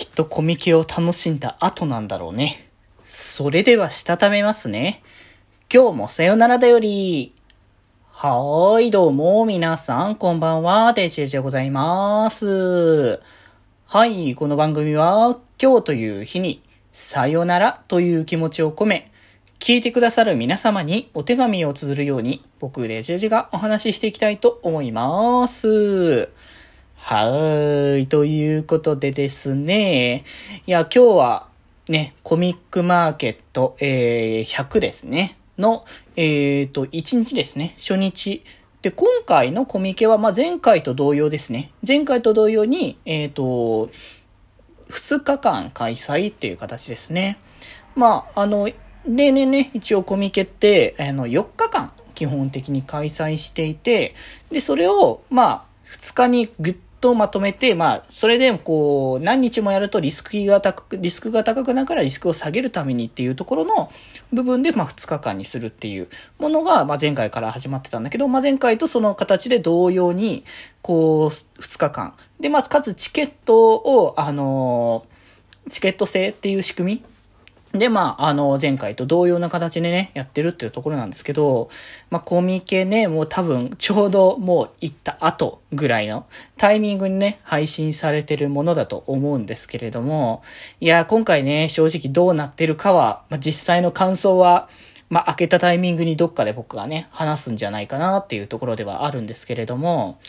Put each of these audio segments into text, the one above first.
きっとコミケを楽しんだ後なんだろうね。それではしたためますね。今日もさよならだより。はーい、どうも、皆さん、こんばんは、デジェジでございます。はい、この番組は、今日という日に、さよならという気持ちを込め、聞いてくださる皆様にお手紙を綴るように、僕、レジェジがお話ししていきたいと思います。はーい。ということでですね。いや、今日はね、コミックマーケット、えー、100ですね。の、えーと、1日ですね。初日。で、今回のコミケは、まあ、前回と同様ですね。前回と同様に、えーと、2日間開催っていう形ですね。まあ、あの、例年ね、一応コミケって、あの、4日間基本的に開催していて、で、それを、まあ、2日にぐっとまとめて、まあ、それで、こう、何日もやるとリスクが高く、リスクが高くなるからリスクを下げるためにっていうところの部分で、まあ、2日間にするっていうものが、まあ、前回から始まってたんだけど、まあ、前回とその形で同様に、こう、2日間。で、まあ、かつチケットを、あのチケット制っていう仕組みで、まあ、あの、前回と同様な形でね、やってるっていうところなんですけど、まあ、コミケね、もう多分、ちょうどもう行った後ぐらいのタイミングにね、配信されてるものだと思うんですけれども、いや、今回ね、正直どうなってるかは、まあ、実際の感想は、まあ、開けたタイミングにどっかで僕がね、話すんじゃないかなっていうところではあるんですけれども、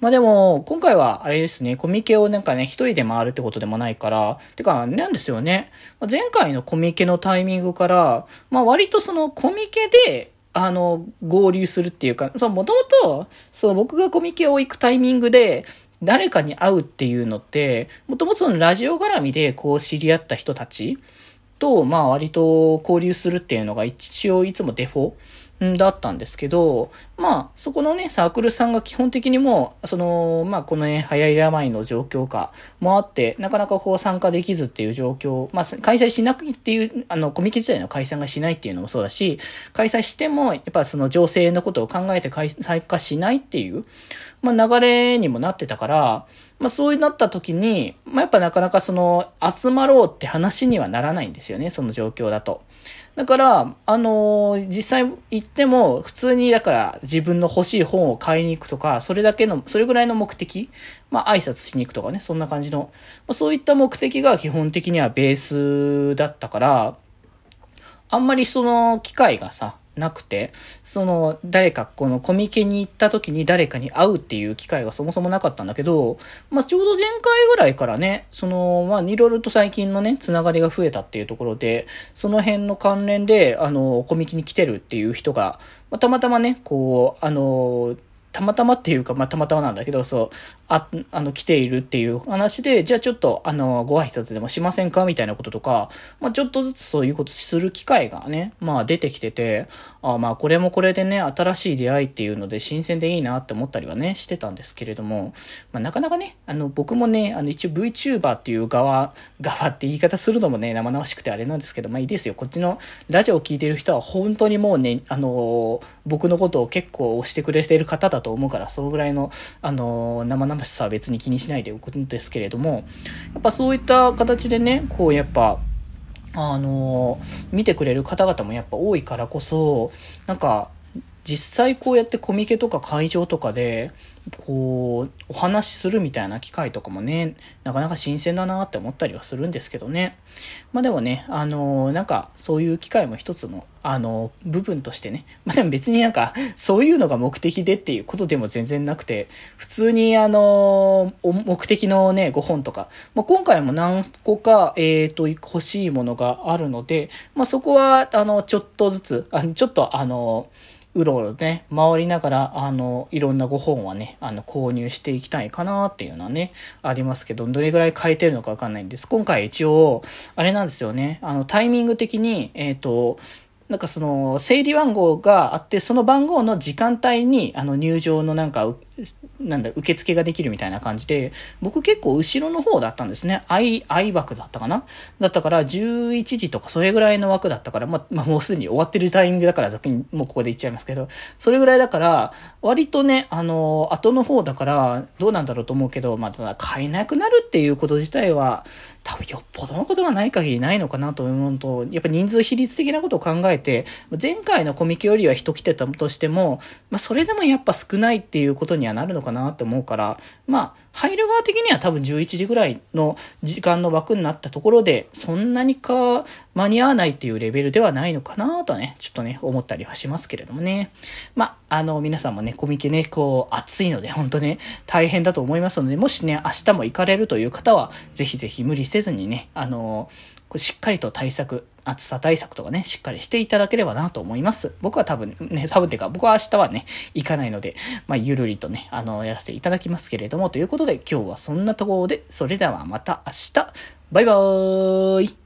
まあでも、今回はあれですね、コミケをなんかね、一人で回るってことでもないから、てか、なんですよね、前回のコミケのタイミングから、まあ割とそのコミケで、あの、合流するっていうか、そのもともと、その僕がコミケを行くタイミングで、誰かに会うっていうのって、もともとそのラジオ絡みでこう知り合った人たちと、まあ割と交流するっていうのが一応いつもデフォだったんですけど、まあ、そこのね、サークルさんが基本的にも、その、まあ、このね、流行り病の状況下もあって、なかなかこう参加できずっていう状況、まあ、開催しなくっていう、あの、コミケ自体の開催がしないっていうのもそうだし、開催しても、やっぱその情勢のことを考えて開参加しないっていう、まあ、流れにもなってたから、まあ、そうなった時に、まあ、やっぱなかなかその、集まろうって話にはならないんですよね、その状況だと。だから、あのー実際行っても、普通に、だから、自分の欲しい本を買いに行くとか、それだけの、それぐらいの目的、まあ、挨拶しに行くとかね、そんな感じの、まあ、そういった目的が基本的にはベースだったから、あんまりその機会がさ、なくて、その誰かこのコミケに行った時に誰かに会うっていう機会がそもそもなかったんだけど、まあちょうど前回ぐらいからね、その、まあいろいろと最近のね、つながりが増えたっていうところで、その辺の関連で、あの、コミケに来てるっていう人が、まあ、たまたまね、こう、あの、たまたまっていうか、まあ、たまたまなんだけど、そう、あ、あの、来ているっていう話で、じゃあちょっと、あの、ご挨拶でもしませんか？みたいなこととか、まあ、ちょっとずつそういうことする機会がね、まあ、出てきてて、あまあ、これもこれでね、新しい出会いっていうので、新鮮でいいなって思ったりはね、してたんですけれども、まあ、なかなかね、あの、僕もね、あの、一応 VTuber っていう側、側って言い方するのもね、生々しくてあれなんですけど、まあいいですよ。こっちのラジオを聞いてる人は本当にもうね、あの、僕のことを結構推してくれてる方だと思うから、そのぐらいの、あの、生々しさは別に気にしないでおくんですけれども、やっぱそういった形でね、こうやっぱ、あの、見てくれる方々もやっぱ多いからこそ、なんか、実際こうやってコミケとか会場とかで、こう、お話しするみたいな機会とかもね、なかなか新鮮だなって思ったりはするんですけどね。まあでもね、あのなんかそういう機会も一つの、あの部分としてね。まあでも別になんか、そういうのが目的でっていうことでも全然なくて、普通にあのお目的のね、ご本とか、まあ今回も何個か、えっ、と、欲しいものがあるので、まあそこは、あの、ちょっとずつ、あちょっとあのうろうろね、回りながら、あの、いろんなご本はね、あの、購入していきたいかなっていうのはね、ありますけど、どれぐらい変えてるのかわかんないんです。今回一応、あれなんですよね、あの、タイミング的に、えっ、と、なんかその、整理番号があって、その番号の時間帯に、あの、入場のなんか、なんだ、受付ができるみたいな感じで、僕結構後ろの方だったんですね。愛、愛枠だったかな？だったから11時とかそれぐらいの枠だったから、ま、まあ、もうすでに終わってるタイミングだから先にもうここで言っちゃいますけど、それぐらいだから、割とね、あの、後の方だから、どうなんだろうと思うけど、まあ、ただ買えなくなるっていうこと自体は、多分よっぽどのことがない限りないのかなと思うと、やっぱ人数比率的なことを考えて、前回のコミケよりは人来てたとしても、まあ、それでもやっぱ少ないっていうことにはなるのかなって思うから、まあ、入る側的には多分11時ぐらいの時間の枠になったところで、そんなにか間に合わないっていうレベルではないのかなとね、ちょっとね、思ったりはしますけれどもね。まあ、の、皆さんもね、コミケね、こう、暑いので、本当ね、大変だと思いますので、もしね、明日も行かれるという方は、ぜひぜひ無理せずにね、あの、しっかりと対策、暑さ対策とかね、しっかりしていただければなと思います。僕は多分ね、多分てか、僕は明日はね、行かないので、まあ、ゆるりとね、あの、やらせていただきますけれども、というで、今日はそんなところで、それではまた明日、バイバーイ。